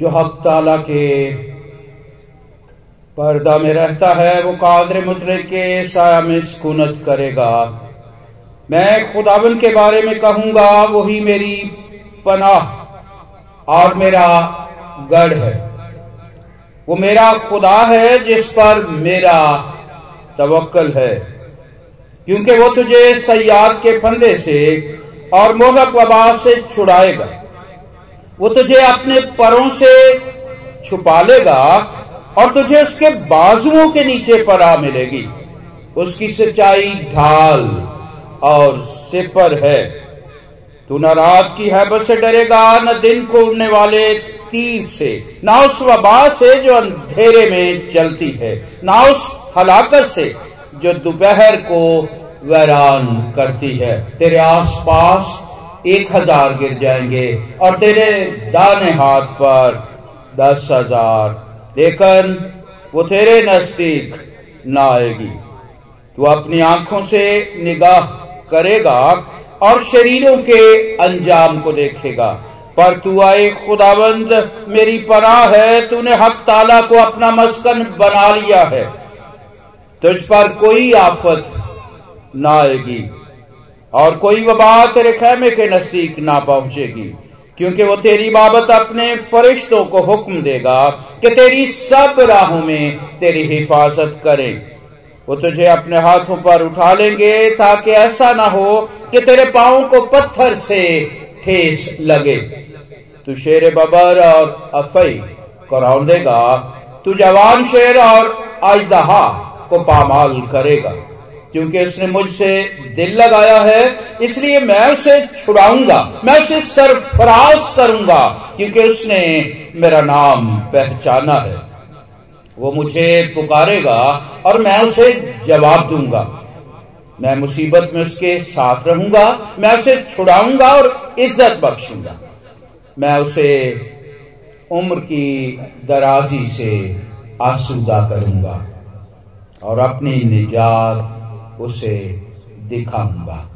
जो हक ताला के पर्दा में रहता है, वो कादर मुतरे के साया में सुकूनत करेगा। मैं खुदावन के बारे में कहूँगा, वही मेरी पनाह, और मेरा गढ़ है। वो मेरा खुदा है, जिस पर मेरा तवक्कल है। क्योंकि वो तुझे सयाद के फंदे से और मोहक वबा से छुड़ाएगा। वो तुझे अपने परों से छुपा लेगा और तुझे उसके बाजुओं के नीचे परा मिलेगी। उसकी सिंचाई ढाल और सिपर है। तू न रात की हैबत से डरेगा न दिन को उड़ने वाले तीर से, ना उस वबा से जो अंधेरे में चलती है, ना उस हलाकत से जो दोपहर को वैरान करती है। तेरे आसपास एक हज़ार गिर जाएँगे और तेरे दाने हाथ पर दस हज़ार। लेकिन वो तेरे नज़दीक ना आएगी। तो अपनी आँखों से निगाह करेगा और शरीरों के अंजाम को देखेगा। पर तू आए खुदाबंद, मेरी पनाह है, तूने हक ताला को अपना मस्कन बना लिया है। तुझ पर कोई आफत ना आएगी। और कोई वबा तेरे खेमे के नज़दीक ना पहुंचेगी, क्योंकि वो तेरी बाबत अपने फरिश्तों को हुक्म देगा कि तेरी सब राहों में तेरी हिफाजत करें। वो तुझे अपने हाथों पर उठा लेंगे ताकि ऐसा ना हो कि तेरे पाओ को पत्थर से ठेस लगे। तू शेर बबर और अफई को रौंदेगा तू जवान शेर और आजदहा को पामाल करेगा। क्योंकि उसने मुझसे दिल लगाया है, इसलिए मैं उसे छुड़ाऊँगा, मैं उसे सरफराज करूँगा, क्योंकि उसने मेरा नाम पहचाना है। वो मुझे पुकारेगा और मैं उसे जवाब दूँगा। मैं मुसीबत में उसके साथ रहूँगा, मैं उसे छुड़ाऊँगा और इज़्ज़त बख्शूँगा। मैं उसे उम्र की दराजी से आसूदा करूँगा और अपनी निजात उसे दिखाऊँगा।